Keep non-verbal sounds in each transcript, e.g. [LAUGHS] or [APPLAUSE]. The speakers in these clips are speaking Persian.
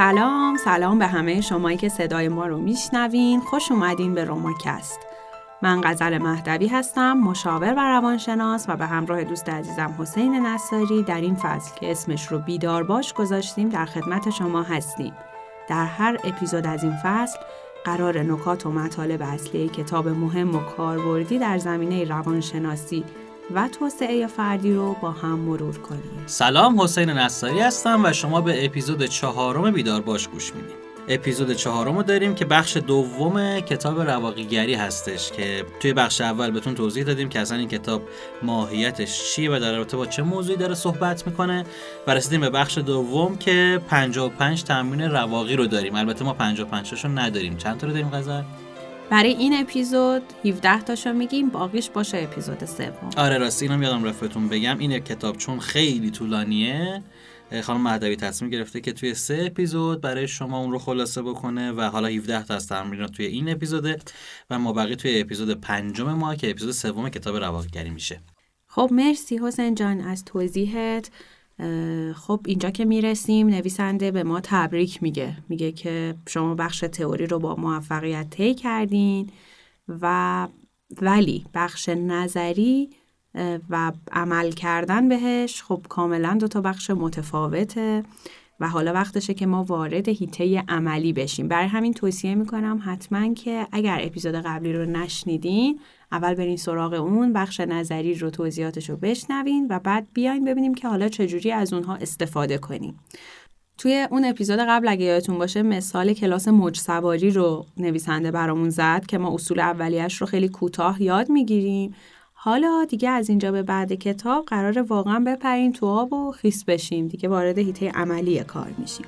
سلام سلام به همه شمایی که صدای ما رو میشنوین. خوش اومدین به روماکست من غزل مهدوی هستم مشاور و روانشناس و به همراه دوست عزیزم حسین نصاری در این فصل که اسمش رو بیدار باش گذاشتیم در خدمت شما هستیم. در هر اپیزود از این فصل قرار نکات و مطالب اصلی کتاب مهم و کاربردی در زمینه روانشناسی و توسعه فردی رو با هم مرور کنیم. سلام حسین نصاری هستم و شما به اپیزود چهارم بیدار باش گوش می‌دید اپیزود چهارم رو داریم که بخش دوم کتاب رواقیگری هستش که توی بخش اول بهتون توضیح دادیم که اصلا این کتاب ماهیتش چیه و در رابطه با چه موضوعی داره صحبت می‌کنه و رسیدیم به بخش دوم که 55 تمرین رواقی رو داریم. البته ما 55 تاشو نداریم. چند تا رو داریم غزل؟ برای این اپیزود 17 تاشو میگیم باقیش باشه اپیزود سوم. آره راستی اینم یادم رفتون بگم. این کتاب چون خیلی طولانیه. خانم مهدوی تصمیم گرفته که توی سه اپیزود برای شما اون رو خلاصه بکنه و حالا 17 تا از تمرینات توی این اپیزوده و ما بقیه توی اپیزود پنجم ما که اپیزود سوم کتاب رواقیگری میشه. خب مرسی حسین جان از توضیحت. خب اینجا که می‌رسیم نویسنده به ما تبریک میگه. میگه که شما بخش تئوری رو با موفقیت طی کردین و ولی بخش نظری و عمل کردن بهش خب کاملا دو تا بخش متفاوته و حالا وقتشه که ما وارد هیته عملی بشیم. برای همین توصیه می‌کنم حتما که اگر اپیزود قبلی رو نشنیدین اول برین سراغ اون بخش نظری رو توضیحاتش رو بشنوین و بعد بیاین ببینیم که حالا چجوری از اونها استفاده کنیم. توی اون اپیزود قبل اگه یادتون باشه مثال کلاس موج سواری رو نویسنده برامون زد که ما اصول اولیش رو خیلی کوتاه یاد می‌گیریم. حالا دیگه از اینجا به بعد کتاب قرار واقعا بپریم تو آب و خیس بشیم. دیگه وارد هیته عملی کار میشیم.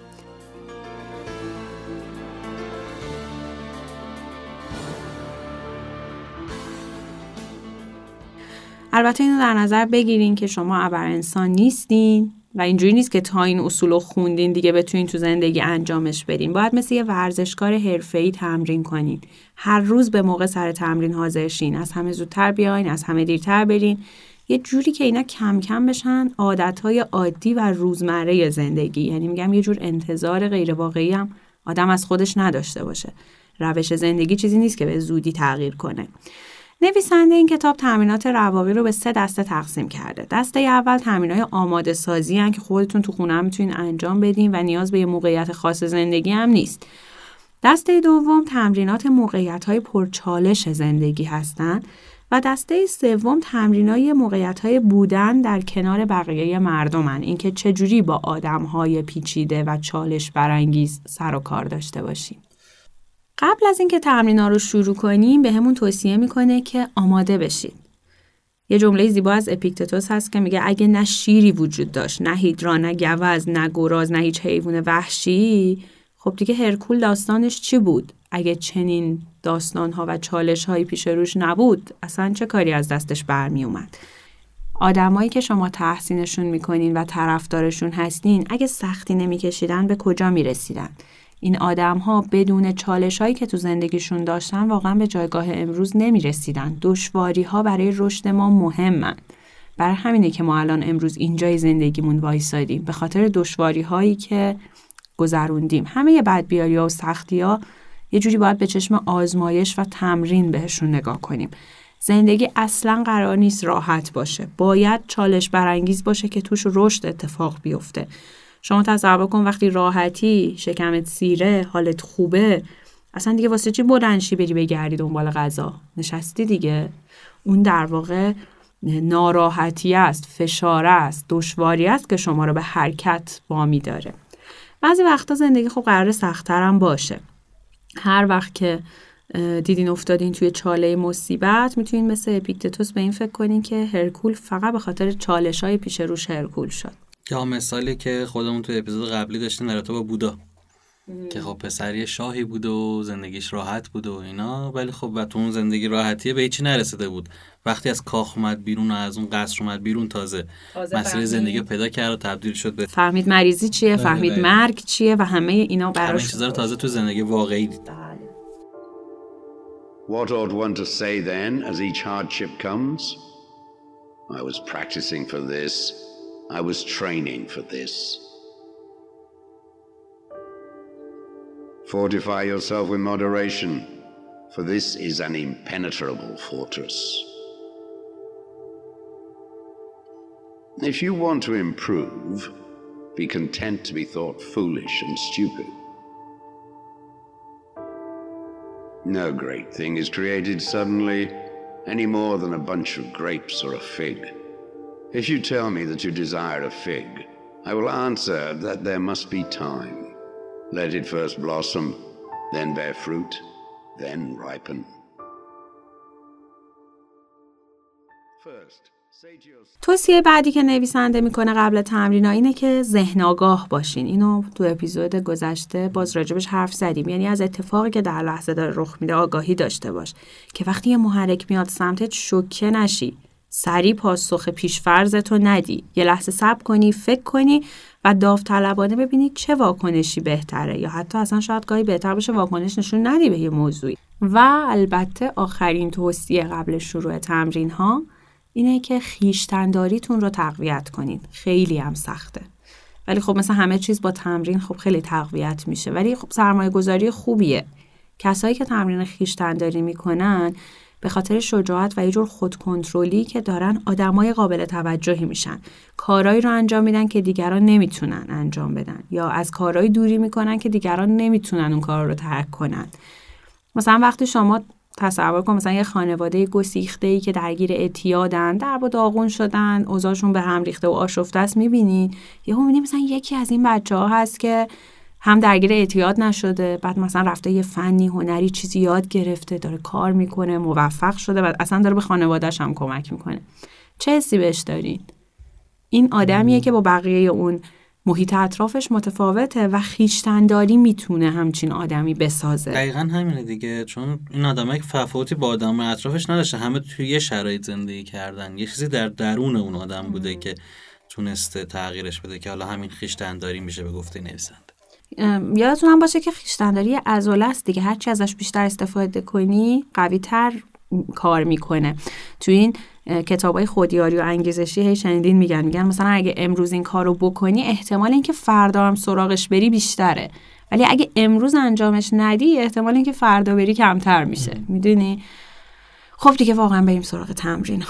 البته اینو در نظر بگیرین که شما ابر انسان نیستین و اینجوری نیست که تا این اصول رو خوندین دیگه بتونین تو زندگی انجامش بدین. باید مثل یه ورزشکار حرفه‌ای تمرین کنین. هر روز به موقع سر تمرین حاضر شین. از همه زودتر بیاین از همه دیرتر برین. یه جوری که اینا کم کم بشن عادتهای عادی و روزمره زندگی. یعنی میگم یه جور انتظار غیر واقعی هم آدم از خودش نداشته باشه. روش زندگی چیزی نیست که به زودی تغییر کنه. نویسنده این کتاب تمرینات رواقی رو به سه دسته تقسیم کرده. دسته اول تمرینات آماده سازی که خودتون تو خونه هم می‌تونین انجام بدین و نیاز به یه موقعیت خاص زندگی هم نیست. دسته دوم تمرینات موقعیت های پرچالش زندگی هستند و دسته سوم تمرینای موقعیت های بودن در کنار بقیه مردمن اینکه چجوری با آدم های پیچیده و چالش برانگیز سر و کار داشته باشیم. قبل از اینکه تمرینا رو شروع کنیم به همون توصیه می‌کنه که آماده بشید. یه جمله زیبا از اپیکتتوس هست که میگه اگه نه شیری وجود داشت، نه هیدرا، نه گوز، نه گراز، نه هیچ حیوان وحشی، خب دیگه هرکول داستانش چی بود؟ اگه چنین داستانها و چالش هایی پیش روش نبود، اصلا چه کاری از دستش برمی اومد؟ آدمایی که شما تحسینشون می‌کنین و طرفدارشون هستین اگه سختی نمیکشیدن به کجا می‌رسیدن؟ این آدم ها بدون چالش هایی که تو زندگیشون داشتن واقعا به جایگاه امروز نمی رسیدن. ها برای رشد ما مهمن. برای همینه که ما الان امروز اینجای زندگیمون وایسادیم به خاطر دشواری هایی که گذروندیم. همه بدبیاری ها و سختی ها یه جوری باید به چشم آزمایش و تمرین بهشون نگاه کنیم. زندگی اصلا قرار نیست راحت باشه. باید چالش برانگیز باشه که توش رشد اتفاق بیفته. شما تصور کن وقتی راحتی شکمت سیره حالت خوبه اصلا دیگه واسه چی بلنشی بری بگردی دنبال غذا؟ نشستی دیگه. اون در واقع ناراحتی است فشار است دشواری است که شما رو به حرکت وامی داره. بعضی وقتا زندگی خب قرار سختتر باشه. هر وقت که دیدین افتادین توی چاله مصیبت می‌تونین مثل اپیکتتوس به این فکر کنین که هرکول فقط به خاطر چالش های پیش روش هرکول شد. یا مثالی که خودمون تو اپیزود قبلی داشتیم در با بودا که خب پسری شاهی بود و زندگیش راحت بود و اینا ولی خب و تو اون زندگی راحتیه به هیچی نرسیده بود وقتی از کاخ اومد بیرون و از اون قصر اومد بیرون تازه, تازه مسئله زندگی پیدا کرد و تبدیل شد به فهمید مریضی چیه بله، فهمید بله. مرگ چیه و همه اینا براش همه چیزا رو تازه تو زندگی واقعی دید What ought one to say then as each hardship comes? I was practicing for this I was training for this. Fortify yourself with moderation, for this is an impenetrable fortress. If you want to improve, be content to be thought foolish and stupid. No great thing is created suddenly, any more than a bunch of grapes or a fig. If you tell me that you desire a fig, I will answer that there must be time. Let it first blossom, then bear fruit, then ripen. First. توصیه بعدی که نویسنده می‌کنه قبل تمرین اینه که ذهن آگاه باشین اینو تو اپیزود گذشته باز راجبش حرف زدیم یعنی از اتفاقی که در لحظه داره رخ میده آگاهی داشته باش که وقتی یه محرک میاد سمتت شوکه نشی سریع پاسخ پیشفرزتو ندی. یه لحظه صبر کنی فکر کنی و داوطلبانه ببینی چه واکنشی بهتره یا حتی اصلا شاید گاهی بهتر باشه واکنش نشون ندی به یه موضوعی. و البته آخرین توصیه قبل شروع تمرین ها اینه که خیشتنداریتون رو تقویت کنین. خیلی هم سخته. ولی خب مثل همه چیز با تمرین خب خیلی تقویت میشه. ولی خب سرمایه گذاری خوبیه. کسایی که تمرین خیشتنداری می‌کنن به خاطر شجاعت و یه جور خودکنترلی که دارن آدمای قابل توجهی میشن. کارایی رو انجام میدن که دیگران نمی‌تونن انجام بدن. یا از کارهایی دوری می‌کنن که دیگران نمی‌تونن اون کار رو ترک کنن. مثلا وقتی شما تصور کن مثلا یه خانواده گسیخته ای که درگیر اعتیادن در با داغون شدن اوضاعشون به هم ریخته و آشفته است می‌بینین یهو می‌بینی مثلا یکی از این بچه ها هست که هم درگیر اعتیاد نشده بعد مثلا رفته یه فنی هنری چیزی یاد گرفته داره کار می‌کنه موفق شده و اصلا داره به خانوادهش هم کمک می‌کنه. چه حسی بهش دارین؟ این آدمیه که با بقیه اون محیط اطرافش متفاوته و خیشتنداری می‌تونه همچین آدمی بسازه. دقیقا همینه دیگه. چون این آدمایی که تفاوتی با آدم اطرافش نداشته همه توی یه شرایط زندگی کردن. یه چیزی در درون اون آدم بوده که تونسته تغییرش بده که حالا همین خیشتنداری میشه به گفته نویسنده. یادتون هم باشه که خیشتنداری عضله است دیگه. هرچی ازش بیشتر استفاده کنی قوی تر کار می‌کنه. تو این کتاب های خودیاری و انگیزشی هی شنیدین میگن. میگن مثلا اگه امروز این کار رو بکنی احتمال اینکه فردا هم سراغش بری بیشتره. ولی اگه امروز انجامش ندی احتمال اینکه فردا بری کمتر میشه. می‌دونی؟ خب دیگه واقعا بریم سراغ تمرین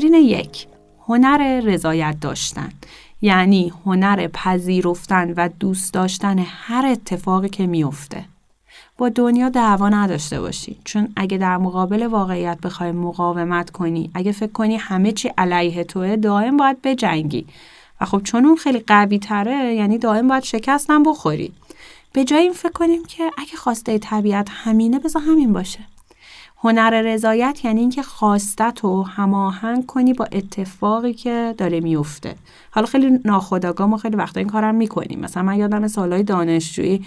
تمرین یک هنر رضایت داشتن. یعنی هنر پذیرفتن و دوست داشتن هر اتفاقی که میفته با دنیا دعوا نداشته باشی. چون اگه در مقابل واقعیت بخوای مقاومت کنی اگه فکر کنی همه چی علیه توه دائم باید بجنگی. و خب چون اون خیلی قوی تره یعنی دائم باید شکستم بخوری. به جای این فکر کنیم که اگه خواسته طبیعت همینه بذار همین باشه. هنر رضایت یعنی اینکه خواستت رو هماهنگ کنی با اتفاقی که داره میفته. حالا خیلی ناخودآگاه ما خیلی وقتا این کارم می‌کنیم. مثلا من یادم سالهای دانشجویی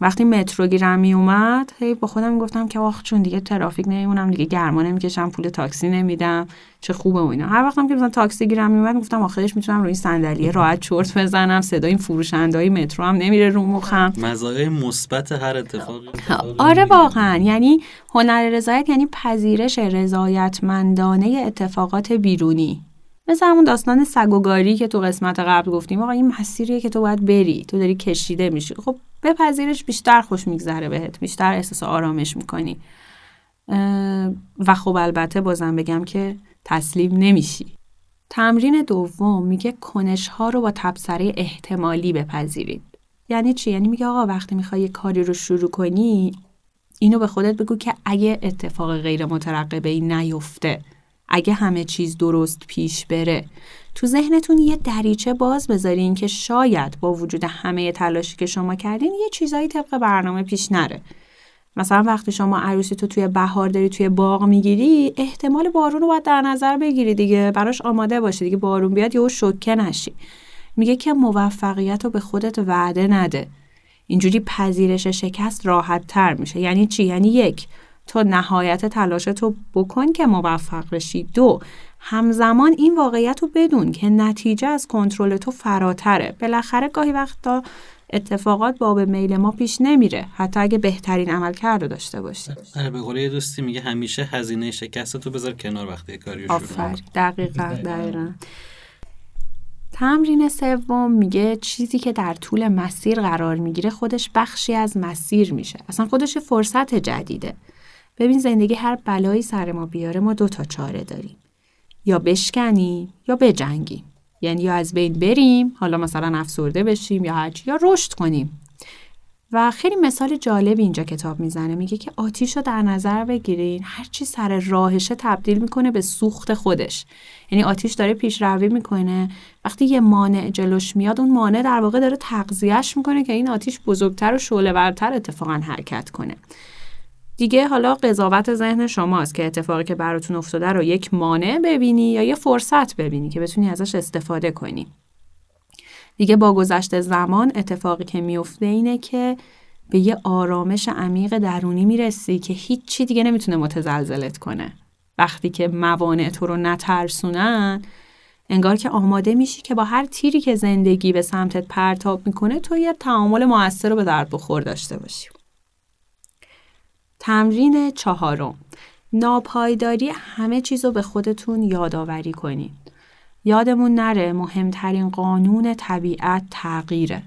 وقتی مترو گیرم می اومد هی با خودم می‌گفتم که واخ چون دیگه ترافیک نمیمونم دیگه گرما نمی‌کشم پول تاکسی نمیدم چه خوبه و اینا. هر وقتم که مثلا تاکسی گیرم میومد گفتم آخرش می‌تونم روی این صندلی راحت چرت بزنم صدای این فروشندهای مترو هم نمیره رو مخم. مزایای مثبت هر اتفاقی آره. واقعا. یعنی هنر رضایت یعنی پذیرش رضایتمندانه اتفاقات بیرونی. مثل همون داستان سگوگاری که تو قسمت قبل گفتیم. آقا این مسیریه که تو باید بری. تو داری کشیده میشی. خب بپذیرش بیشتر خوش میگذره بهت بیشتر احساس آرامش می‌کنی. و خب البته بازم بگم که تسلیم نمیشی. تمرین دوم میگه کنش ها رو با تبصره احتمالی بپذیرید. یعنی چی؟ یعنی میگه آقا وقتی می‌خوای یه کاری رو شروع کنی اینو به خودت بگو که اگه اتفاق غیر مترقبه ای نیفته. اگه همه چیز درست پیش بره. تو ذهنتون یه دریچه باز بذارین که شاید با وجود همه تلاشی که شما کردین یه چیزایی طبق برنامه پیش نره. مثلا وقتی شما عروسی تو توی بهار داری توی باغ می‌گیری احتمال بارون رو باید در نظر بگیری دیگه براش آماده باشی دیگه بارون بیاد یهو شوکه نشی. میگه که موفقیت رو به خودت وعده نده. اینجوری پذیرش شکست راحت تر میشه. یعنی چی؟ یعنی یک تو نهایت تلاش تو بکن که موفق بشی. دو همزمان این واقعیت رو بدون که نتیجه از کنترل تو فراتره. بالاخره گاهی وقتا اتفاقات باب میل ما پیش نمیره. حتی اگه بهترین عمل کرده داشته باشی. آره به قول دوستی میگه همیشه هزینه شکست تو بذار کنار وقتی کاری شروع آفر دقیقا دقیقا. تمرین سوم میگه چیزی که در طول مسیر قرار می‌گیره خودش بخشی از مسیر میشه. اصلا خودش فرصت جدیده. ببین زندگی هر بلایی سر ما بیاره ما دو تا چاره داریم. یا بشکنیم یا بجنگیم. یعنی یا از بین بریم حالا مثلا افسرده بشیم یا هرچی یا رشد کنیم. و خیلی مثال جالب اینجا کتاب می‌زنه میگه که آتیش رو در نظر بگیرین هرچی سر راهشه تبدیل می‌کنه به سوخت خودش. یعنی آتیش داره پیشروی می‌کنه وقتی یه مانع جلوش میاد اون مانع در واقع داره تغذیهش می‌کنه که این آتیش بزرگتر و شعله اتفاقا حرکت کنه. دیگه حالا قضاوت ذهن شماست که اتفاقی که براتون افتاده رو یک مانع ببینی یا یه فرصت ببینی که بتونی ازش استفاده کنی. دیگه با گذشت زمان اتفاقی که میفته اینه که به یه آرامش عمیق درونی می‌رسی که هیچی دیگه نمی‌تونه متزلزلت کنه. وقتی که موانع تو رو نترسونن انگار که آماده میشی که با هر تیری که زندگی به سمتت پرتاب می‌کنه تو یه تعامل موثر رو به درد بخور داشته باشی. تمرین چهارم ناپایداری همه چیز رو به خودتون یادآوری کنید. یادمون نره مهمترین قانون طبیعت تغییره.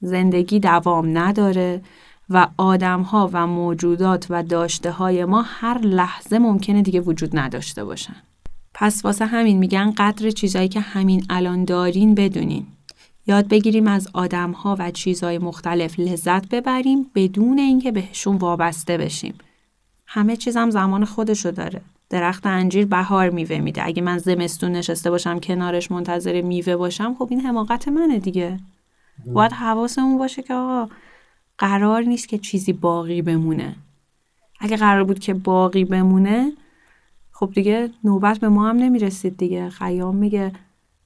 زندگی دوام نداره و آدمها و موجودات و داشته های ما هر لحظه ممکنه دیگه وجود نداشته باشن. پس واسه همین میگن قدر چیزایی که همین الان دارین بدونین. یاد بگیریم از آدمها و چیزهای مختلف لذت ببریم بدون اینکه بهشون وابسته بشیم. همه چیزم زمان خودشو داره. درخت انجیر بهار میوه میده. اگه من زمستون نشسته باشم کنارش منتظر میوه باشم خب این حماقت منه دیگه. باید حواسمون باشه که آقا قرار نیست که چیزی باقی بمونه. اگه قرار بود که باقی بمونه خب دیگه نوبت به ما هم نمی‌رسید دیگه. خیام میگه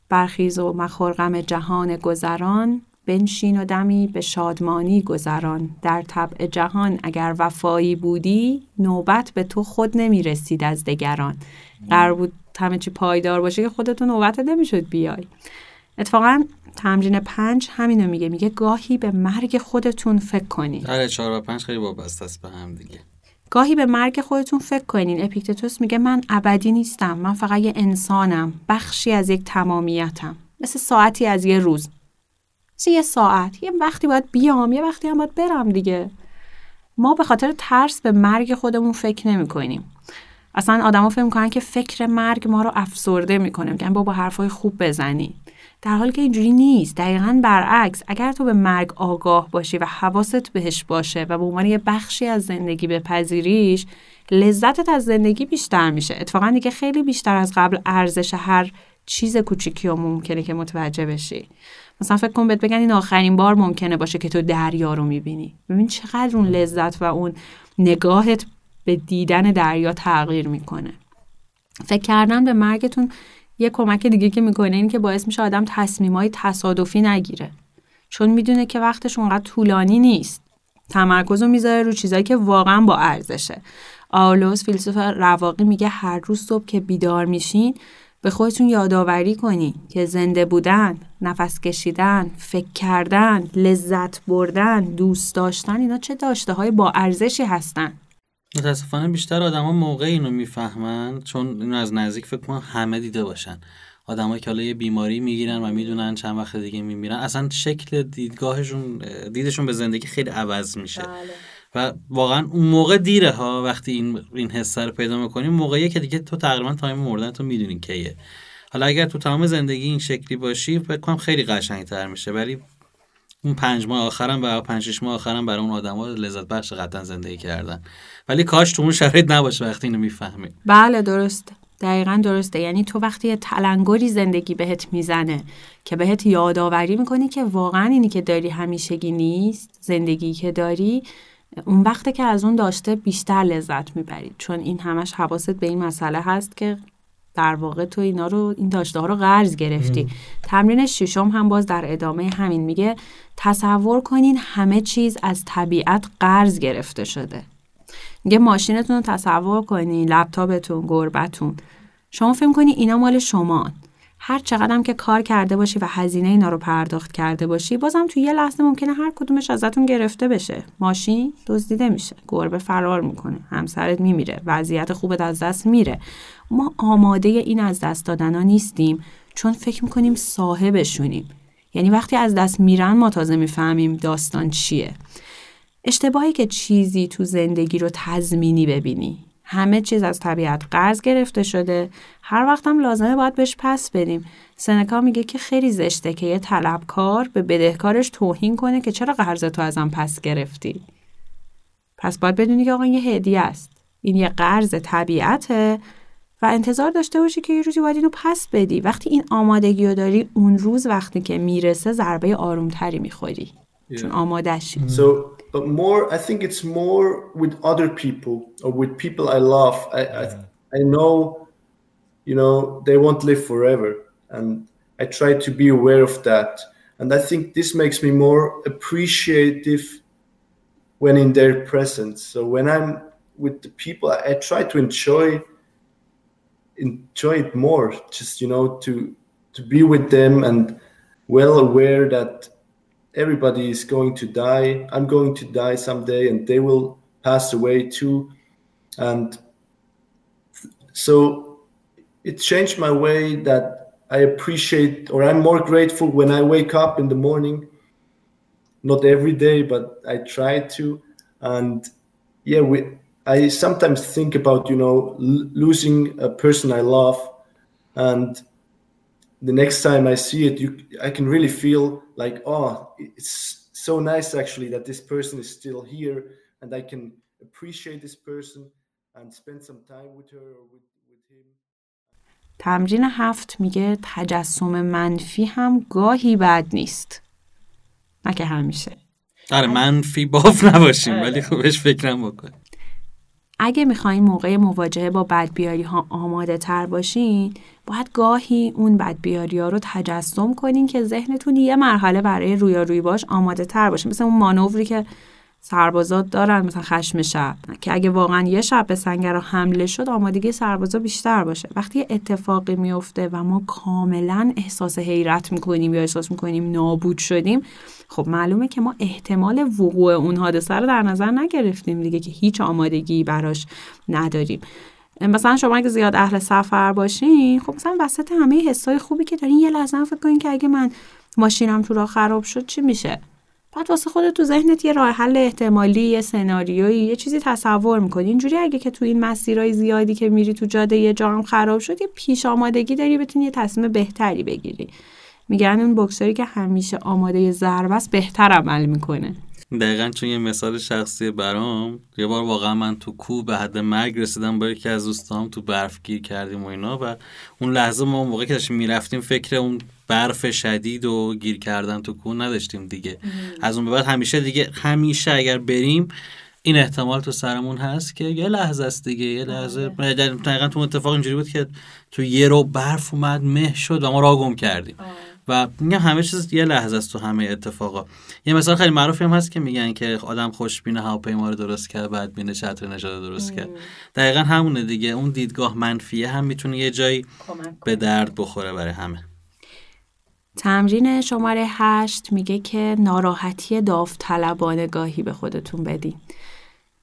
برخیز و مخورغم جهان گذران بنشین و دمی به شادمانی گذران. در طبع جهان اگر وفایی بودی نوبت به تو خود نمی رسید از دگران. قرار بود همه چی پایدار باشه که خودتون نوبت نمی‌شد بیای. اتفاقا تمرین پنج همینو میگه. میگه گاهی به مرگ خودتون فکر کنید آره چهار و پنج خیلی وابسته است به هم دیگه. گاهی به مرگ خودتون فکر کنین. اپیکتتوس میگه من ابدی نیستم. من فقط یه انسانم. بخشی از یک تمامیتم. مثل ساعتی از یه روز. مثل یه ساعت یه وقتی باید بیام یه وقتی هم باید برم دیگه. ما به خاطر ترس به مرگ خودمون فکر نمی کنیم اصلا آدما فکر می‌کنن که فکر مرگ ما رو افسرده می‌کنه میگن بابا حرفای خوب بزنی. در حالی که اینجوری نیست دقیقا برعکس. اگر تو به مرگ آگاه باشی و حواست بهش باشه و به عنوان یه بخشی از زندگی بپذیریش لذتت از زندگی بیشتر میشه. اتفاقا دیگه خیلی بیشتر از قبل ارزش هر چیز کوچیکی و ممکنه که متوجه بشی. مثلا فکر کن بهت بگن این آخرین بار ممکنه باشه که تو دریا رو می‌بینی. ببین چقدر اون لذت و اون نگاهت به دیدن دریا تغییر می‌کنه. فکر کردن به مرگتون یه کمک دیگه که می‌کنه این که باعث میشه آدم تصمیمای تصادفی نگیره. چون می‌دونه که وقتش اونقدر طولانی نیست. تمرکز رو می‌ذاره رو چیزایی که واقعا با ارزشه. آولوس فیلسوف رواقی میگه هر روز صبح که بیدار میشین به خودتون یادآوری کنین که زنده بودن، نفس کشیدن، فکر کردن، لذت بردن، دوست داشتن اینا چه داشته های با ارزشی هستن؟ متاسفانه بیشتر آدما موقع اینو می‌فهمن چون اینو از نزدیک فکر کنم همه دیده باشن. آدمایی که حالا یه بیماری می‌گیرن و می‌دونن چند وقت دیگه میمیرن اصلا شکل دیدگاهشون دیدشون به زندگی خیلی عوض میشه. بله. و واقعا اون موقع دیره ها وقتی این این حس رو پیدا می‌کنیم موقعیه که دیگه تو تقریبا تایم مردن تو می‌دونی کیه. حالا اگر تو تمام زندگی این شکلی باشی فکر کنم خیلی قشنگتر میشه. ولی اون پنج ماه آخرم و پنج شش ماه آخرم برای اون آدما لذت بخش قطعا زندگی کردن. ولی کاش تو اون شرایط نباشه وقتی اینو می‌فهمی بله درسته. دقیقا درسته. یعنی تو وقتی یه تلنگری زندگی بهت می‌زنه که بهت یادآوری می‌کنی که واقعا اینی که داری همیشگی نیست زندگی که داری اون وقته که از اون داشته بیشتر لذت می‌برید چون این همش حواست به این مسئله هست که در واقع تو اینا رو این داشته ها رو قرض گرفتی. تمرین ششم هم باز در ادامه همین میگه تصور کنین همه چیز از طبیعت قرض گرفته شده. یه ماشینتون رو تصور کنی لپتاپتون گربتون شما فکر کنی اینا مال شما هر چقدرم که کار کرده باشی و هزینه اینا رو پرداخت کرده باشی بازم تو یه لحظه ممکنه هر کدومش ازتون گرفته بشه. ماشین دزدیده میشه گربه فرار می‌کنه همسرت میمیره وضعیت خوبت از دست میره. ما آماده این از دست دادنا نیستیم چون فکر می‌کنیم صاحبشونیم. یعنی وقتی از دست میرن ما تازه می‌فهمیم داستان چیه. اشتباهی که چیزی تو زندگی رو تضمینی ببینی. همه چیز از طبیعت قرض گرفته شده. هر وقتم لازمه باید بهش پس بدیم. سنکا میگه که خیلی زشته که یه طلبکار به بدهکارش توهین کنه که چرا قرض تو ازم پس گرفتی. پس باید بدونی که آقا یه هدیه است. این یه قرض طبیعته و انتظار داشته باشی که یه روزی باید اینو پس بدی. وقتی این آمادگی رو داری اون روز وقتی که می‌رسه ضربه آرومتری می‌خوری. چون آمادهشی So, but more, I think it's more with other people or with people I love. I, I, I know, you know, they won't live forever, and I try to be aware of that. And I think this makes me more appreciative when in their presence. So when I'm with the people, I, I try to enjoy enjoy it more. Just you know, to to be with them and well aware that everybody is going to die. I'm going to die someday, and they will pass away too. And so it changed my way that I appreciate, or I'm more grateful when I wake up in the morning. Not every day, but I try to. And yeah, we. I sometimes think about you know l- losing a person I love, and the next time I see it, you I can really feel like, oh, it's so nice actually that this person is still here, and I can appreciate this person and spend some time with her or with, with him. تمرین هفت میگه تجسم منفی هم گاهی بد نیست. نه که همیشه. آره منفی باف نباشیم ولی خوبش فکرم بکن اگه می‌خواین موقع مواجهه با بدبیاری ها آماده تر باشین باید گاهی اون بدبیاری ها رو تجسم کنین که ذهنتون یه مرحله برای رویارویی باش آماده تر باشه. مثل اون مانوری که سربازات دارن مثلا خشم شب. که اگه واقعا یه شب به سنگرها حمله شد آمادگی سربازا بیشتر باشه. وقتی یه اتفاقی میفته و ما کاملا احساس حیرت می‌کنیم یا احساس می‌کنیم نابود شدیم خب معلومه که ما احتمال وقوع اون حادثه رو در نظر نگرفتیم دیگه که هیچ آمادگی براش نداریم. مثلا شما اگه زیاد اهل سفر باشین خب مثلا وسط همه حسای خوبی که دارین یه لحظه فکر کنین که اگه من ماشینم تو راه خراب شد چی میشه؟ بعد واسه خودت تو ذهنت یه راه حل احتمالی یه سناریویی یه چیزی تصور می‌کنی. اینجوری اگه که تو این مسیرهای زیادی که میری تو جاده یه جا هم خراب شد یه پیش آمادگی داری بتونی یه تصمیم بهتری بگیری. میگن اون بکسری که همیشه آماده ضربه است بهتر عمل می‌کنه. دقیقا چون یه مثال شخصی برام یه بار واقعا من تو کوه به حد مرگ رسیدم با یکی از دوستام تو برف گیر کردیم و اینا و اون لحظه ما موقع که داشتیم می‌رفتیم فکر اون برف شدید و گیر کردن تو کوه نداشتیم دیگه. از اون به بعد همیشه دیگه همیشه اگر بریم این احتمال تو سرمون هست که یه لحظه است دیگه یه لحظه. دقیقا تو اتفاق اینجوری بود که تو یه رو برف اومد مه شد و ما راه گم کردیم. و میگم همه چیز یه لحظه است تو همه اتفاقا. یه مثال خیلی معروفی هم هست که میگن که آدم خوشبینه هواپیما رو درست کرد بعد بینه چتر نجات درست کرد. دقیقا همونه دیگه. اون دیدگاه منفیه هم می‌تونه یه جایی به درد بخوره برای همه. تمرین شماره هشت میگه که ناراحتی داوطلبانه گاهی به خودتون بدین.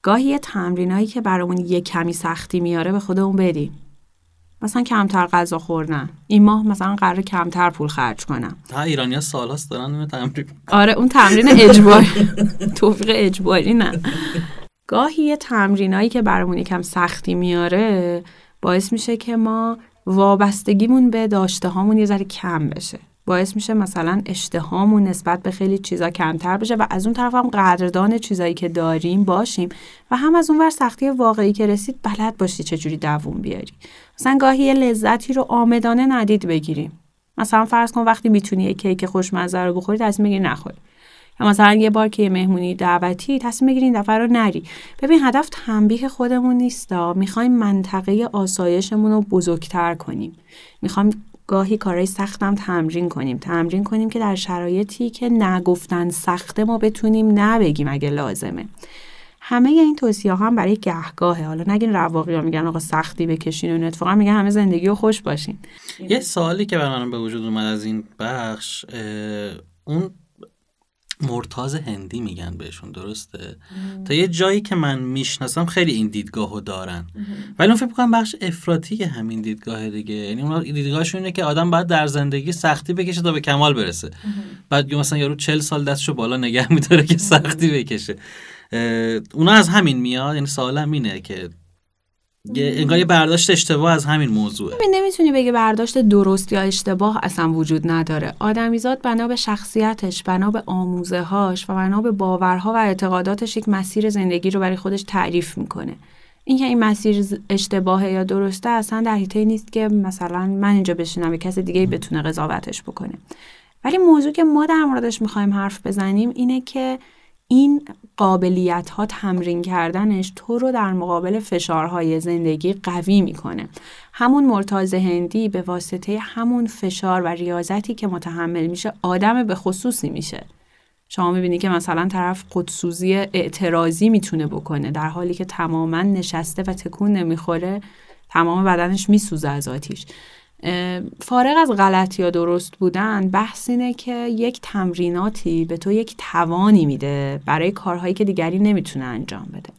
گاهی یه تمرینایی که برامون یه کمی سختی میاره به خودمون بدیم مثلا کمتر غذا خوردن. این ماه مثلا قرار کمتر پول خرج کنم. ها ایرانیا سالاست دارن اینو تمرین آره اون تمرین اجباری توفیق اجباری نه. گاهی یه تمرینایی که برامون یکم سختی میاره باعث میشه که ما وابستگیمون به داشته هامون یه ذره کم بشه. باعث میشه مثلا اشتهامون نسبت به خیلی چیزا کمتر بشه و از اون طرف هم قدردان چیزایی که داریم باشیم و هم از اون ور سختی واقعی که رسید بلد باشی چجوری دووم بیاری. مثلا گاهی لذتی رو آمدانه ندید بگیریم. مثلا فرض کن وقتی می‌تونی یه کیک خوشمزه رو بخوری تصمیم بگیری نخوری. یا مثلا یه بار که یه مهمونی دعوتی تصمیم بگیری این دفعه رو نری. ببین هدف تنبیه خودمون نیستا می‌خوایم منطقه آسایشمون رو بزرگتر کنیم. می‌خوام گاهی کارهای سختم تمرین کنیم. تمرین کنیم که در شرایطی که نگفتن سخته ما بتونیم نبگیم اگه لازمه. همه این توصیه ها هم برای گهگاهه. حالا نگین رواقی ها میگن آقا سختی بکشین و اتفاقا میگن همه زندگی رو خوش باشین. یه سوالی که برای به وجود اومد از این بخش اون مرتاز هندی میگن بهشون درسته؟ تا یه جایی که من می‌شناسم خیلی این دیدگاهو دارن. ولی اون فکر کنم بخش افراطی همین دیدگاه دیگه یعنی اون دیدگاهشون اینه که آدم باید در زندگی سختی بکشه تا به کمال برسه. بعد مثلا یارو 40 سال دستشو بالا نگه میداره که سختی بکشه. اونا از همین میاد یعنی سوالم اینه که انگار یه برداشت اشتباه از همین موضوعه. نمی‌تونی بگی برداشت درست یا اشتباه اصلا وجود نداره. آدمیزاد بنا به شخصیتش بنا به آموزه هاش و بنا به باورها و اعتقاداتش یک مسیر زندگی رو برای خودش تعریف می‌کنه. اینکه این مسیر اشتباهه یا درسته اصلا در حیطه نیست که مثلا من اینجا بشینم به کس دیگه بتونه قضاوتش بکنه. ولی موضوع که ما در موردش می‌خوایم حرف بزنیم اینه که این قابلیت ها تمرین کردنش تو رو در مقابل فشارهای زندگی قوی می‌کنه. همون مرتاز هندی به واسطه همون فشار و ریاضتی که متحمل میشه آدم به خصوصی میشه. شما می‌بینی که مثلا طرف خودسوزی اعتراضی می‌تونه بکنه در حالی که تماما نشسته و تکون نمی‌خوره تمام بدنش میسوزه از آتیش. فارغ از غلط یا درست بودن بحث اینه که یک تمریناتی به تو یک توانی میده برای کارهایی که دیگری نمی‌تونه انجام بده.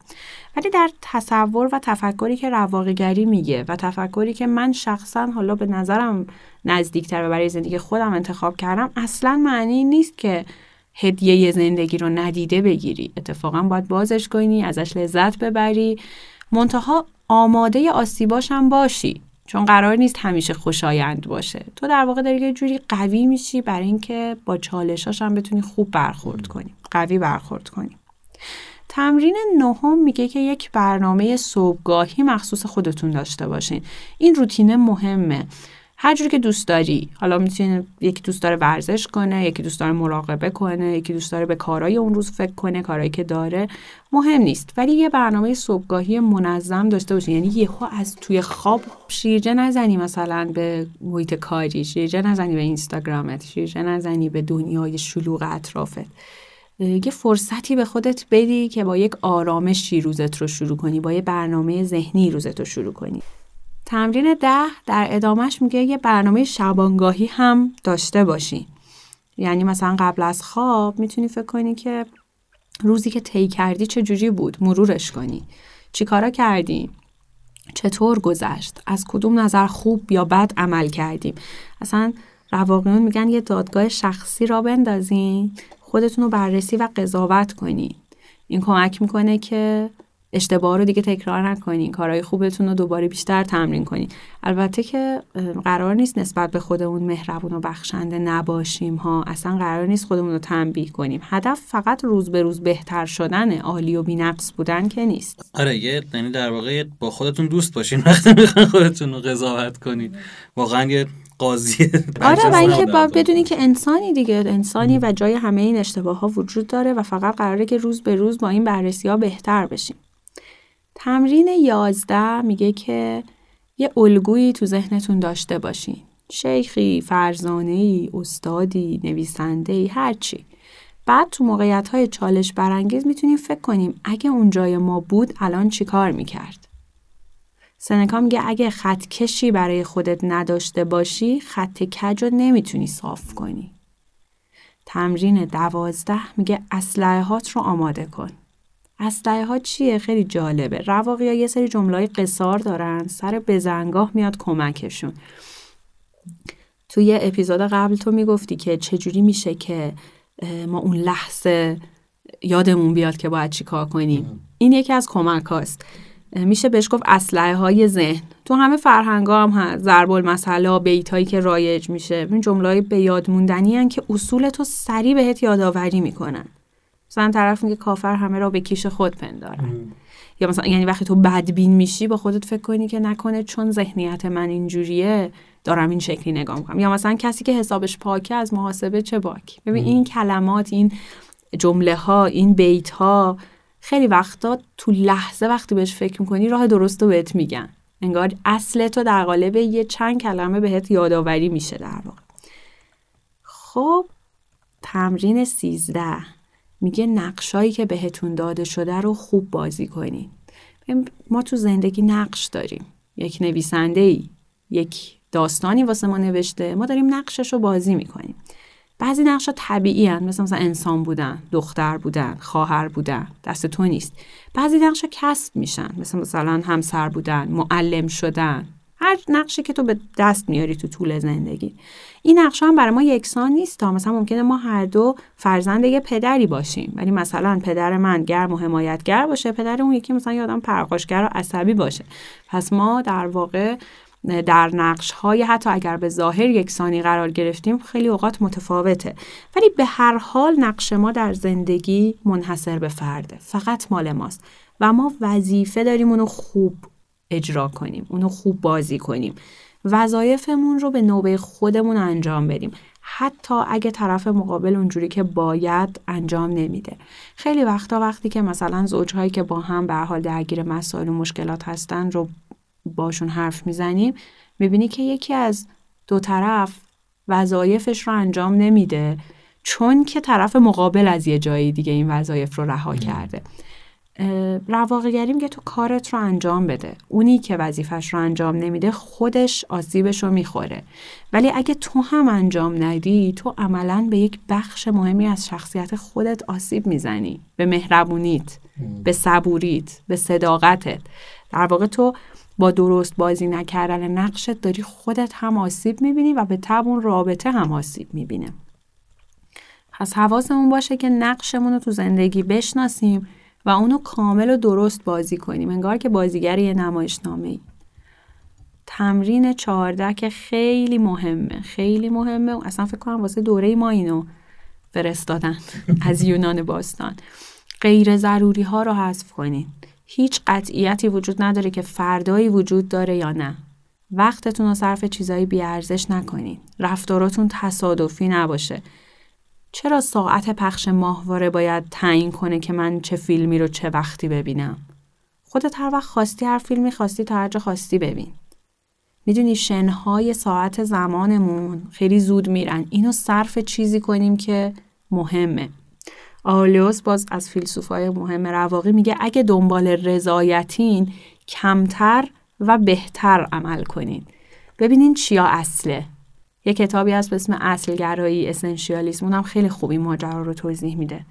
ولی در تصور و تفکری که رواقیگری میگه و تفکری که من شخصا حالا به نظرم نزدیکتر و برای زندگی خودم انتخاب کردم اصلا معنی نیست که هدیه زندگی رو ندیده بگیری. اتفاقا باید بازش کنی ازش لذت ببری. منتها آماده آسیباش هم باشی. چون قرار نیست همیشه خوشایند باشه. تو در واقع داری یه جوری قوی میشی برای اینکه با چالشاش هم بتونی خوب برخورد کنی. قوی برخورد کنی. تمرین نهم میگه که یک برنامه صبحگاهی مخصوص خودتون داشته باشین. این روتینه مهمه. هر جوری که دوست داری. حالا می‌تونی یکی دوست داره ورزش کنه یکی دوست داره مراقبه کنه یکی دوست داره به کارهای اون روز فکر کنه کارهایی که داره. مهم نیست. ولی یه برنامه صبحگاهی منظم داشته باشین. یعنی یهو از توی خواب شیرجه نزنی مثلا به محیط کاری شیرجه نزنی به اینستاگرامت شیرجه نزنی به دنیای شلوغ اطرافت. یه فرصتی به خودت بدی که با یک آرامشی روزت رو شروع کنی با یه برنامه ذهنی روزت رو شروع کنی. تمرین ده در ادامهش میگه یه برنامه شبانگاهی هم داشته باشی. یعنی مثلا قبل از خواب می‌تونی فکر کنی که روزی که طی کردی چه جوری بود مرورش کنی. چی کارا کردی؟ چطور گذشت؟ از کدوم نظر خوب یا بد عمل کردیم؟ اصلا رواقیون میگن یه دادگاه شخصی را بندازین خودتون رو بررسی و قضاوت کنین این کمک می‌کنه که اشتباه رو دیگه تکرار نکنین. کارهای خوبتون رو دوباره بیشتر تمرین کنین. البته که قرار نیست نسبت به خودمون مهربون و بخشنده نباشیم ها. اصلا قرار نیست خودمون رو تنبیه کنیم. هدف فقط روز به روز بهتر شدن عالی و بینقص بودن که نیست. آره یه یعنی در واقع با خودتون دوست باشین وقتی می‌خوان خودتون رو قضاوت کنین. واقعا یه قاضی [LAUGHS] آره و اینکه باید بدونی که انسانی دیگه انسانی و جای همه این اشتباه ها وجود داره و فقط قراره که روز به روز با این بررسی ها بهتر بشیم. تمرین یازده میگه که یه الگویی تو ذهنتون داشته باشین. شیخی، فرزانهی، استادی، نویسندهی، هرچی. بعد تو موقعیت های چالش برانگیز می‌تونیم فکر کنیم اگه اون جای ما بود الان چی کار می‌کرد. سنکا میگه اگه خط کشی برای خودت نداشته باشی خط کج رو نمی‌تونی صاف کنی. تمرین دوازده میگه اسلحه هات رو آماده کن. اسلحه ها چیه؟ خیلی جالبه. رواقی ها یه سری جمله قصار دارن. سر بزنگاه میاد کمکشون. توی اپیزود قبل تو می‌گفتی که چجوری میشه که ما اون لحظه یادمون بیاد که باید چی کار کنیم این یکی از کمک هاست میشه بهش گفت اسلحه های ذهن. تو همه فرهنگ هم هست. ضرب بیت هایی که رایج میشه. این جمله به یاد موندنی که اصول تو سریع بهت یادآوری می‌کنن. مثلا طرف میگه کافر همه را به کیش خود پندارن. یا مثلا یعنی وقتی تو بدبین میشی با خودت فکر کنی که نکنه چون ذهنیت من اینجوریه دارم این شکلی نگاه می‌کنم. یا مثلا کسی که حسابش پاکه از محاسبه چه باک؟ ببین این کلمات این جمله ها این بیت ها خیلی وقتا تو لحظه وقتی بهش فکر می‌کنی راه درست رو بهت میگن. انگار اصل تو در قالب یه چند کلمه بهت یادآوری میشه در واقع. خب تمرین سیزده. میگه نقشایی که بهتون داده شده رو خوب بازی کنین. ما تو زندگی نقش داریم. یک نویسنده ای یک داستانی واسه ما نوشته ما داریم نقشش رو بازی می‌کنیم. بعضی نقشا طبیعی هن. مثل مثلا انسان بودن دختر بودن خواهر بودن دست تو نیست. بعضی نقشا کسب میشن مثل مثلا همسر بودن معلم شدن. هر نقشی که تو به دست میاری تو طول زندگی. این نقش هم برای ما یکسان نیست. تا مثلا ممکنه ما هر دو فرزند یه پدری باشیم. ولی مثلا پدر من گرم و حمایتگر باشه پدر اون یکی مثلا یادم پرخاشگر و عصبی باشه. پس ما در واقع در نقش های حتی اگر به ظاهر یکسانی قرار گرفتیم خیلی اوقات متفاوته. ولی به هر حال نقش ما در زندگی منحصر به فرده. فقط مال ماست. و ما وظیفه داریم اونو خوب اجرا کنیم اونو خوب بازی کنیم. وظایفمون رو به نوبه خودمون انجام بدیم. حتی اگه طرف مقابل اونجوری که باید انجام نمیده. خیلی وقتا وقتی که مثلا زوجهایی که با هم به حال درگیر مسائل و مشکلات هستن رو باشون حرف می‌زنیم می‌بینی که یکی از دو طرف وظایفش رو انجام نمیده چون که طرف مقابل از یه جایی دیگه این وظایف رو رها کرده. رواقگری میگه تو کارت رو انجام بده. اونی که وظیفش رو انجام نمیده خودش آسیبش رو می‌خوره. ولی اگه تو هم انجام ندی تو عملا به یک بخش مهمی از شخصیت خودت آسیب می‌زنی. به مهربونیت به صبوریت به صداقتت. در واقع تو با درست بازی نکردن نقشت داری خودت هم آسیب می‌بینی و به تب اون رابطه هم آسیب می‌بینه. پس حواسمون باشه که نقشمون رو تو زندگی بشناسیم. و اونو کامل و درست بازی کنیم. انگار که بازیگر یه نمایشنامه ای تمرین چهارده که خیلی مهمه خیلی مهمه. اصلا فکر کنم واسه دوره ما اینو فرستادن [LAUGHS] از یونان باستان. غیر ضروری ها رو حذف کنین. هیچ قطعیتی وجود نداره که فردایی وجود داره یا نه. وقتتون رو صرف چیزایی بیارزش نکنین. رفتاراتون تصادفی نباشه. چرا ساعت پخش ماهواره باید تعیین کنه که من چه فیلمی رو چه وقتی ببینم؟ خودت هر وقت خواستی هر فیلمی خواستی تا هر جا خواستی ببین. می‌دونی شنهای ساعت زمانمون خیلی زود میرن. اینو صرف چیزی کنیم که مهمه. آلیوس باز از فیلسوفای مهم رواقی میگه اگه دنبال رضایتین کمتر و بهتر عمل کنین. ببینین چیا اصله. یه کتابی هست به اسم اصلگرایی اسنشیالیسم اونم خیلی خوبی ماجرا رو توضیح میده.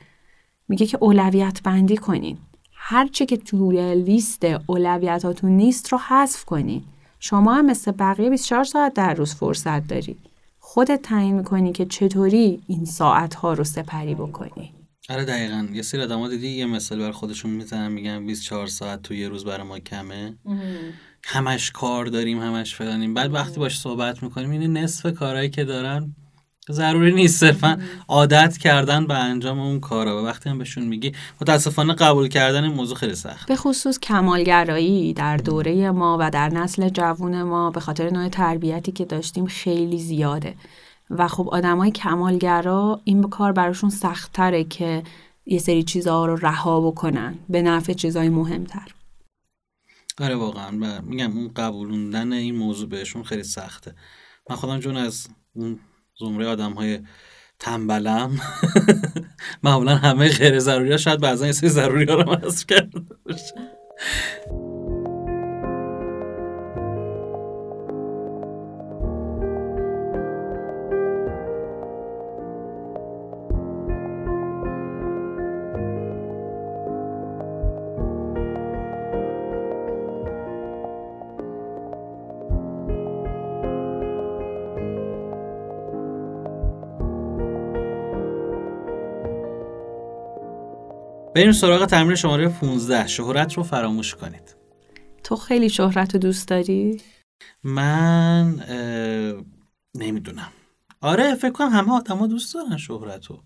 میگه که اولویت بندی کنین. هر چی که توی لیست اولویتاتون نیست رو حذف کنین. شما هم مثل بقیه 24 ساعت در روز فرصت داری. خودت تعیین می‌کنی که چطوری این ساعت ها رو سپری بکنی. آره دقیقا. یه سری آدم دیدی یه مثال بر خودشون می‌زنن میگن 24 ساعت تو یه روز برای ما کمه. همش کار داریم همش فلانیم. بعد وقتی باش صحبت می‌کنیم این نصف کارهایی که دارن ضروری نیست صرفا عادت کردن به انجام اون کارا. و وقتی هم بهشون میگی متاسفانه قبول کردن این موضوع خیلی سخت به خصوص کمالگرایی در دوره ما و در نسل جوون ما به خاطر نوع تربیتی که داشتیم خیلی زیاده. و خب آدمای کمالگرا این کار براشون سختتره که یه سری چیزها رو رها بکنن. به نفع چیزهای مهمتر. آره واقعا میگم اون قبولوندن این موضوع بهشون خیلی سخته. من خودم جون از اون زمره آدم های تنبلم [LAUGHS] معمولا همه غیر ضروری ها شاید بعضا یه سری ضروری ها رو حذف کرده بریم سراغ تمرین شماره 15 شهرت رو فراموش کنید. تو خیلی شهرت رو دوست داری؟ من نمی‌دونم. آره فکر کنم همه آدما دوست دارن شهرت رو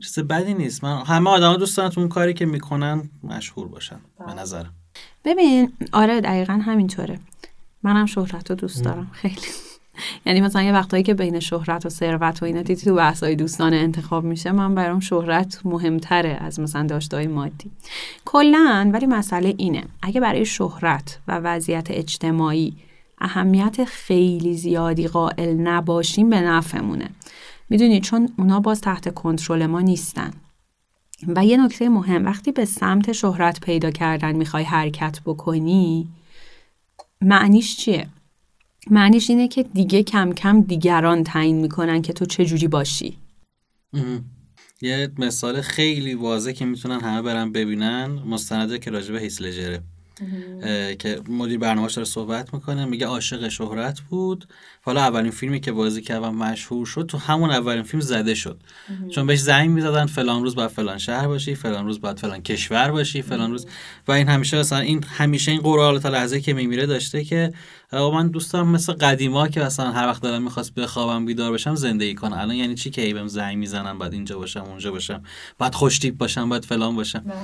چیز بدی نیست. من همه آدما دوست دارن تو اون کاری که می‌کنن مشهور باشن به بله. نظرم. ببین آره دقیقا همینطوره. منم شهرت رو دوست دارم. خیلی. یعنی مثلا یه وقتایی که بین شهرت و ثروت و اینا دیدی تو بحثای دوستان انتخاب میشه من برام شهرت مهمتره از مثلا داشتهای مادی. کلا ولی مسئله اینه اگه برای شهرت و وضعیت اجتماعی اهمیت خیلی زیادی قائل نباشیم به نفعمونه. می‌دونی؟ چون اونا باز تحت کنترل ما نیستن. و یه نکته مهم وقتی به سمت شهرت پیدا کردن می‌خوای حرکت بکنی معنیش چیه؟ معنیش اینه که دیگه کم کم دیگران تعیین می‌کنن که تو چجوری باشی. یه مثال خیلی واضح که می‌تونن همه برن ببینن. مستنده که راجبه هیس لجره. که مدیر برنامه‌اش داره صحبت می‌کنه میگه عاشق شهرت بود. حالا اولین فیلمی که بازی کرد و مشهور شد تو همون اولین فیلم زده شد. چون بهش زنگ می‌زدن فلان روز باید فلان شهر باشی فلان روز باید فلان کشور باشی فلان روز. و این همیشه مثلا این همیشه این قرار تا لحظه که میمیره داشته که من دوستم مثل قدیما که مثلا هر وقت دارم می‌خواست بخوابم بیدار بشم زندگی کنم. الان یعنی چی که بهم زنگ می‌زنن بعد اینجا باشم اونجا باشم. بعد خوشتیپ باشم بعد فلان باشم. بله.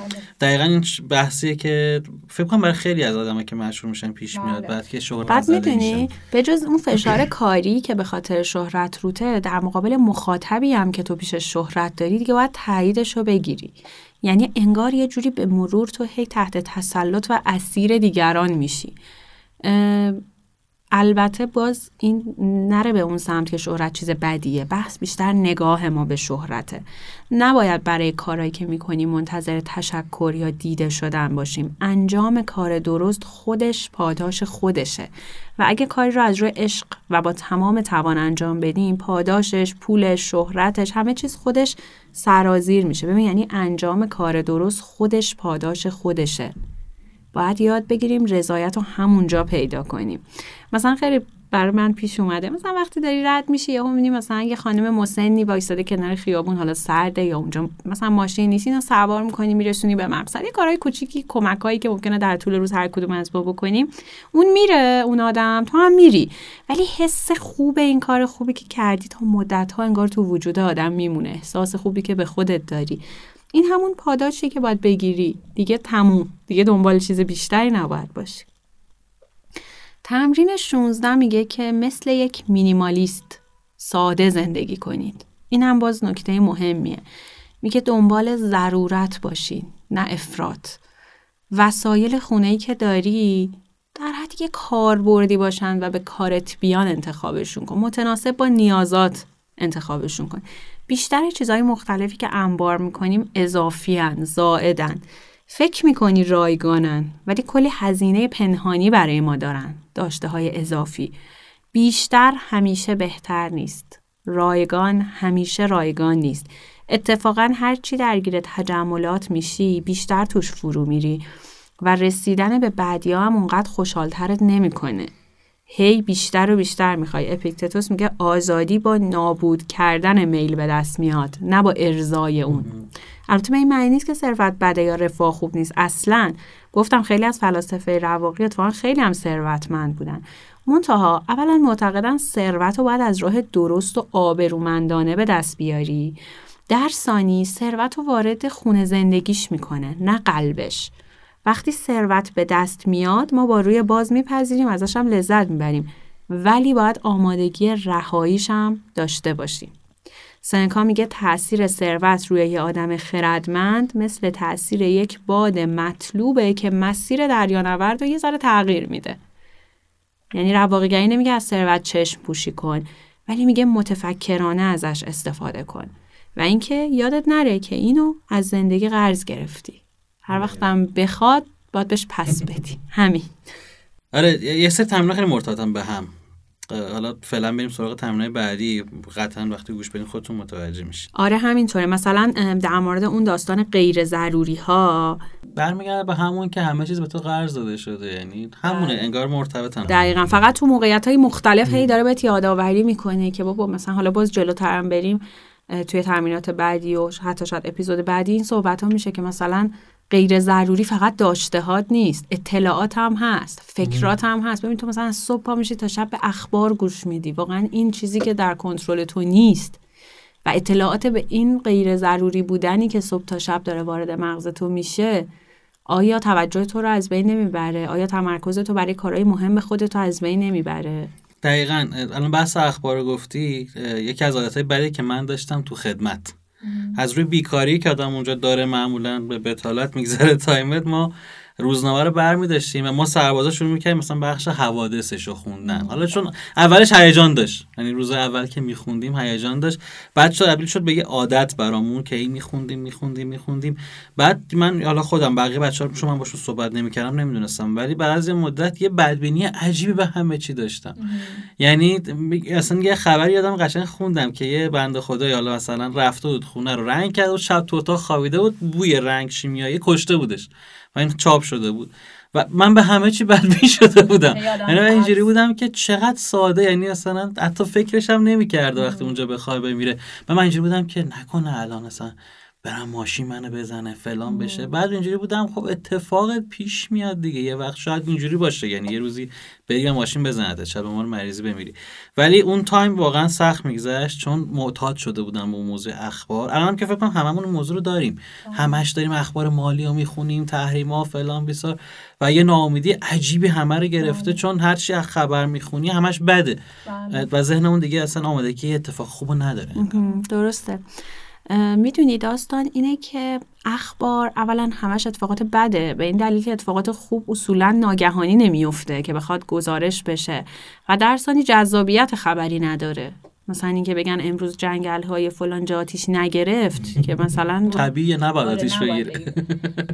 دقیقا این بحثیه که فکر کنم برای خیلی از آدمایی که مشهور میشن پیش میاد بله. بعد که شهرت بعد می‌دونی؟ به جز اون فشار کاری که به خاطر شهرت روته در مقابل مخاطبی هم که تو پیش شهرت داری دیگه باید تاییدش رو بگیری. یعنی انگار یه جوری به مرور تو هی تحت تسلط و اسیر دیگران میشی. البته باز این نره به اون سمت که شهرت چیز بدیه. بحث بیشتر نگاه ما به شهرته. نباید برای کارهایی که می‌کنیم منتظر تشکر یا دیده شدن باشیم. انجام کار درست خودش پاداش خودشه. و اگه کاری رو از روی عشق و با تمام توان انجام بدیم پاداشش پولش شهرتش همه چیز خودش سرازیر میشه. ببین یعنی انجام کار درست خودش پاداش خودشه. باید یاد بگیریم رضایت رو همونجا پیدا کنیم. مثلا خیلی برای من پیش اومده. مثلا وقتی داری رد میشی یا می‌بینی مثلا یه خانم مسنی وایساده کنار خیابون حالا سرده یا اونجا مثلا ماشین نیست اینا سوار می‌کنی میرسونی به مقصد. یه کارهای کوچیکی کمکایی که ممکنه در طول روز هر کدوم از با بکنیم اون میره اون آدم تو هم میری. ولی حس خوب این کار خوبی که کردی تا مدت ها انگار تو وجود آدم میمونه. احساس خوبی که به خودت داری. این همون پاداشی که باید بگیری. دیگه تموم. دیگه دنبال چیز بیشتری نباید باشی. تمرین 16 میگه که مثل یک مینیمالیست ساده زندگی کنید. این هم باز نکته مهمیه. میگه دنبال ضرورت باشین نه افراد وسایل خونه ای که داری در حدی که کاربردی باشن و به کارت بیان انتخابشون کن. متناسب با نیازات انتخابشون کن. بیشتر چیزهای مختلفی که انبار می‌کنیم اضافیان زائدن فکر می‌کنی رایگانن ولی کلی هزینه پنهانی برای ما دارن داشته های اضافی. بیشتر همیشه بهتر نیست. رایگان همیشه رایگان نیست. اتفاقا هرچی درگیر تجملات میشی بیشتر توش فرو میری و رسیدن به بعدی هم اونقدر خوشحالترت نمی‌کنه. هی بیشتر و بیشتر می‌خوای. اپیکتتوس میگه آزادی با نابود کردن میل به دست میاد نه با ارزای اون. البته به این معنی نیست که ثروت بده یا رفاه خوب نیست. اصلا گفتم خیلی از فلاسفه رواقی اتفاقا خیلی هم ثروتمند بودن. منتها اولا معتقدن ثروت رو باید از راه درست و آبرومندانه به دست بیاری. در ثانی ثروت رو وارد خونه زندگیش می‌کنه نه قلبش. وقتی ثروت به دست میاد ما با روی باز میپذیریم ازش هم لذت می‌بریم. ولی باید آمادگی رهاییش هم داشته باشیم. سنکا میگه تاثیر ثروت روی یه آدم خردمند مثل تاثیر یک باد مطلوبه که مسیر دریانورد رو یه ذره تغییر میده. یعنی رواقیگری نمیگه از ثروت چشم پوشی کن ولی میگه متفکرانه ازش استفاده کن. و اینکه یادت نره که اینو از زندگی قرض گرفتی. هر وقتم بخواد باید بهش پس بدی همین. آره یه سر تمرین خیلی مرتبطن به هم. حالا فعلا بریم سراغ تمرینای بعدی. قطعا وقتی گوش بدین خودتون متوجه میشین. آره همینطوره. مثلا در مورد اون داستان غیر ضروری ها برمیگرده به همون که همه چیز به تو قرض داده شده. یعنی همونه بله. انگار مرتبطن دقیقا. فقط تو موقعیت های مختلف هی داره بهت یادآوری می‌کنه که بابا مثلا حالا باز جلوترم بریم توی تمرینات بعدی و حتی شاید اپیزود بعدی این صحبت ها میشه که مثلا غیر ضروری فقط داشتهات نیست. اطلاعات هم هست. فکرات هم هست. ببین تو مثلا از صبح پا میشی تا شب به اخبار گوش میدی. واقعا این چیزی که در کنترل تو نیست. و اطلاعات به این غیر ضروری بودنی که صبح تا شب داره وارد مغز تو میشه آیا توجه تو رو از بین نمی‌بره؟ آیا تمرکز تو برای کارهای مهم خودتو از بین نمی‌بره؟ دقیقا. الان بحث اخبار گفتی. یکی از عادتهای بدی که من داشتم تو خدمت. از روی بیکاری که آدم اونجا داره معمولا به بتالت میگذره تایمت ما روزنامه رو برمی داشتیم و ما سربازا شروع می‌کردیم مثلا بخش حوادثش رو خوندن. حالا چون اولش هیجان داشت. یعنی روز اول که میخوندیم هیجان داشت. بعد شد تبدیل شد به یه عادت برامون که این میخوندیم میخوندیم میخوندیم. بعد من حالا خودم بقیه بچه‌ها چون من باشون صحبت نمی‌کردم نمی‌دونستم. ولی بعد از مدت یه بدبینی عجیبی به همه چی داشتم. یعنی اصلا یه خبری یادم قشنگ خوندم که یه بنده خدا حالا مثلا رفته بود خونه رو رنگ کرد و شب تو اتاق خوابیده بود بوی رنگ شیمیایی کشته بودش. و این چاپ شده بود. و من به همه چی بدبین شده بودم. یعنی اینجوری بودم که چقدر ساده یعنی اصلا حتی فکرش هم نمی‌کرده وقتی اونجا بخواه بمیره و من اینجوری بودم که نکنه الان اصلا. برم ماشین منو بزنه فلان بشه. بعد اینجوری بودم خب اتفاق پیش میاد دیگه. یه وقت شاید اینجوری باشه یعنی یه روزی بری ماشین بزنه شب ما مریضی بمیری. ولی اون تایم واقعا سخت میگذشت چون معتاد شده بودم به موضوع اخبار. الان که فکر کنم هممون موضوع رو داریم. همش داریم اخبار مالی رو می‌خونیم تحریما فلان بیسار. و یه ناامیدی عجیبی همه رو گرفته بله. چون هر چی خبر می‌خونی همش بده. بله. و ذهنمون دیگه اصلا آمادگی اتفاق خوبو نداره. درسته. می‌دونی داستان اینه که اخبار اولا همش اتفاقات بده. به این دلیل که اتفاقات خوب اصولا ناگهانی نمیفته که بخواد گزارش بشه و در ثانی جذابیت خبری نداره. مثلا اینکه بگن امروز جنگل های فلان جا آتیش نگرفت که مثلا [LAUGHS] طبیعی نباید آره، آتیش بگیره.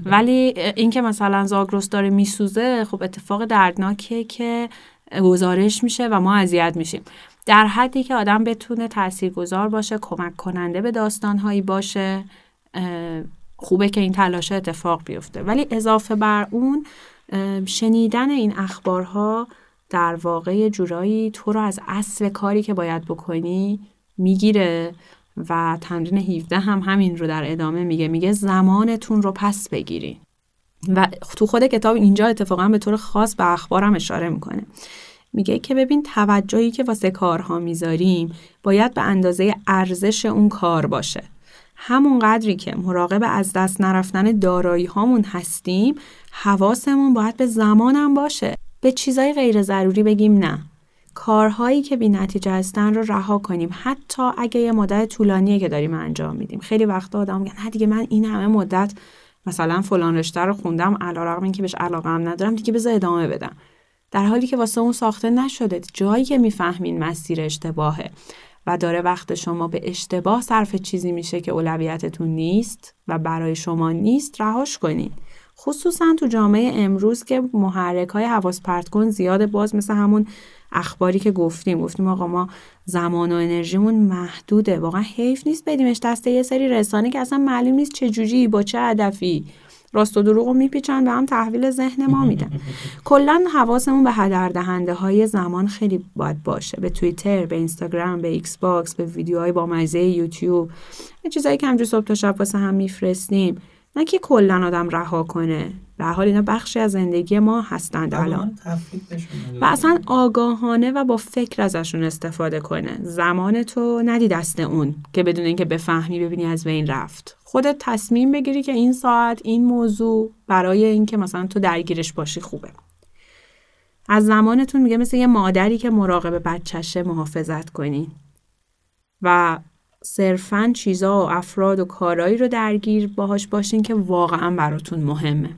ولی اینکه مثلا زاگرس داره میسوزه خب اتفاق دردناکه که گزارش میشه و ما اذیت میشیم. در حدی که آدم بتونه تاثیرگذار باشه کمک کننده به داستانهایی باشه خوبه که این تلاش اتفاق بیفته. ولی اضافه بر اون شنیدن این اخبارها در واقع جورایی تو رو از اصل کاری که باید بکنی می‌گیره و تمرین 17 هم همین رو در ادامه میگه. میگه زمانتون رو پس بگیری و تو خود کتاب اینجا اتفاقا به طور خاص به اخبارم اشاره می‌کنه. میگه که ببین توجهی که واسه کارها می‌ذاریم باید به اندازه ارزش اون کار باشه. همون قدری که مراقب از دست نرفتن دارایی هامون هستیم حواسمون باید به زمانم باشه. به چیزای غیر ضروری بگیم نه. کارهایی که بی نتیجه هستن رو رها کنیم. حتی اگه یه مدت طولانیه که داریم انجام میدیم. خیلی وقتا آدم میگن نه دیگه من این همه مدت مثلا فلان رشته رو خوندم علیرغم اینکه بهش علاقه هم ندارم دیگه بذار ادامه بدم. در حالی که واسه اون ساخته نشده جایی که می‌فهمین مسیر اشتباهه و داره وقت شما به اشتباه صرف چیزی میشه که اولویتتون نیست و برای شما نیست رهاش کنین. خصوصا تو جامعه امروز که محرک های حواس پرت کن زیاد باز مثل همون اخباری که گفتیم. گفتیم آقا ما زمان و انرژیمون محدوده. واقعا حیف نیست بدیمش دست یه سری رسانه که اصلا معلوم نیست چه جوری با چه هدفی. راست و دروغ میپیچن و هم تحویل ذهن ما میدن. کلا حواسمون به هدر دهنده های زمان خیلی باید باشه. به توییتر به اینستاگرام به Xbox به ویدیوهای با مزه یوتیوب. چیزایی که همه‌جور صبح تا شب واسه هم میفرستیم. نه که کلا آدم رها کنه. به هر حال اینا بخشی از زندگی ما هستند الان. و اصلا آگاهانه و با فکر ازشون استفاده کنه. زمانتو ندی دست اون که بدون اینکه بفهمی ببینی از بین رفت. خودت تصمیم بگیری که این ساعت این موضوع برای اینکه مثلا تو درگیرش باشی خوبه. از زمانتون میگه مثل یه مادری که مراقب بچهشه محافظت کنی. و صرفا چیزا و افراد و کارهایی رو درگیر باهاش باشین که واقعا براتون مهمه.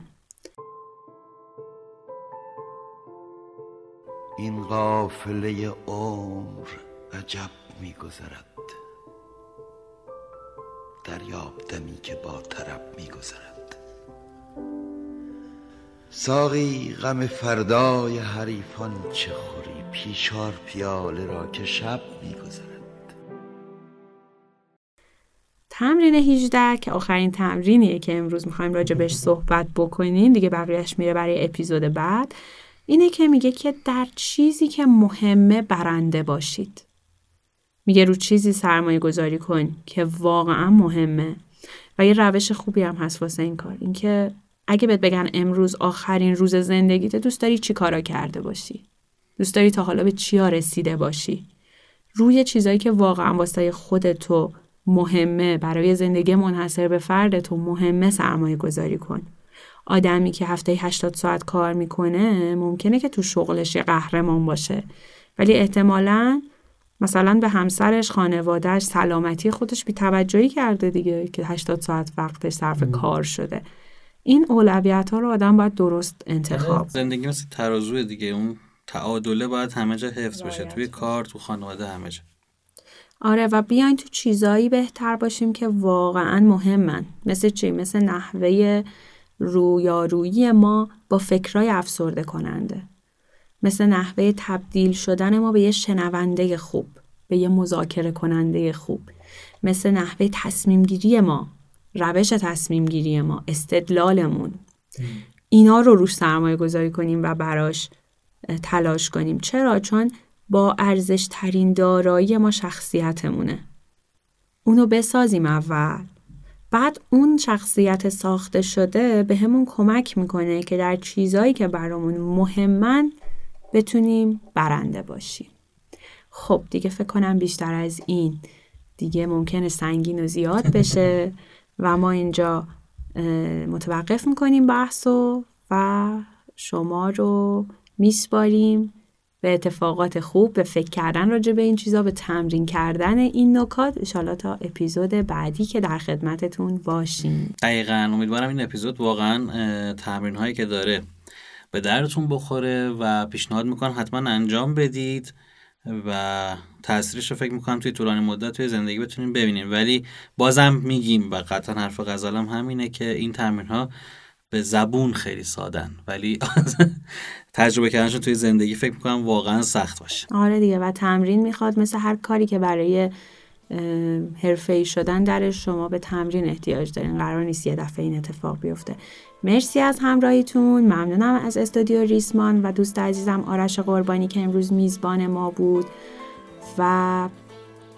این قافله عمر عجب میگذرد. دریاب دمی که با طرب میگذرد. ساقی غم فردای حریفان چه خوری؟ پیشار پیاله را که شب میگذرد. تمرین 18 که آخرین تمرینیه که امروز می‌خوایم راجع بهش صحبت بکنیم. دیگه بقیهش میره برای اپیزود بعد. اینه که میگه که در چیزی که مهمه برنده باشید. میگه رو چیزی سرمایه گذاری کن که واقعا مهمه. و یه روش خوبی هم هست واسه این کار. اینکه اگه بهت بگن امروز آخرین روز زندگیت دوست داری چی کارا کرده باشی؟ دوست داری تا حالا به چیا رسیده باشی؟ روی چیزایی که واقعا واسه خودتو مهمه برای زندگی منحصر به فرد تو مهمه سرمایه گذاری کن. آدمی که هفته 80 ساعت کار می‌کنه ممکنه که تو شغلش یه قهرمان باشه. ولی احتمالا مثلا به همسرش خانوادهش سلامتی خودش بی توجهی کرده دیگه که 80 ساعت وقتش صرف کار شده. این اولویت ها رو آدم باید درست انتخاب زندگی مثل ترازو دیگه. اون تعادله باید همه جا حفظ بشه. توی کار تو خانواده همه جا. آره و بیاین تو چیزایی بهتر باشیم که واقعا مهمن. مثل چی؟ مثل نحوه رویارویی ما با فکرای افسرده کننده. مثل نحوه تبدیل شدن ما به یه شنونده خوب به یه مذاکره کننده خوب. مثل نحوه تصمیم گیری ما روش تصمیم گیری ما استدلالمون. اینا رو روش سرمایه گذاری کنیم و براش تلاش کنیم. چرا؟ چون با ارزش ترین دارایی ما شخصیتمونه. اونو بسازیم اول. بعد اون شخصیت ساخته شده به همون کمک می‌کنه که در چیزایی که برامون مهمن بتونیم برنده باشیم. خب دیگه فکر کنم بیشتر از این. دیگه ممکنه سنگین و زیاد بشه و ما اینجا متوقف می‌کنیم بحثو و شما رو میسپاریم. به اتفاقات خوب به فکر کردن راجع به این چیزا به تمرین کردن این نکات. انشالله تا اپیزود بعدی که در خدمتتون باشیم. دقیقا. امیدوارم این اپیزود واقعا تمرین هایی که داره به درتون بخوره و پیشنهاد می‌کنم حتما انجام بدید و تاثیرش رو فکر می‌کنم توی طولانی مدت توی زندگی بتونیم ببینیم. ولی بازم میگیم و قطعا حرف غزالم همینه که این تمرین ها به زبون خیلی سادن ولی [LAUGHS] تجربه کردنشون توی زندگی فکر می‌کنم واقعا سخت باشه. آره دیگه و تمرین می‌خواد مثل هر کاری که برای حرفه شدن در شما به تمرین احتیاج دارین قرار نیست یه دفعه این اتفاق بیفته. مرسی از همراهیتون. ممنونم از استودیو ریسمان و دوست عزیزم آرش قربانی که امروز میزبان ما بود. و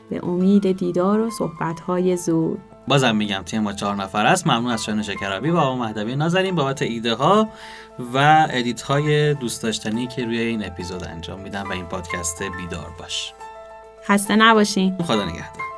به امید دیدار و صحبتهای زود. بازم میگم تیم ما چهار نفر است. ممنون از شان شکرابی و آقا مهدوی نازنین بابت ایده ها و ادیت های دوست داشتنی که روی این اپیزود انجام میدن و این پادکست بیدار باش. خسته نباشین. خدا نگهدار.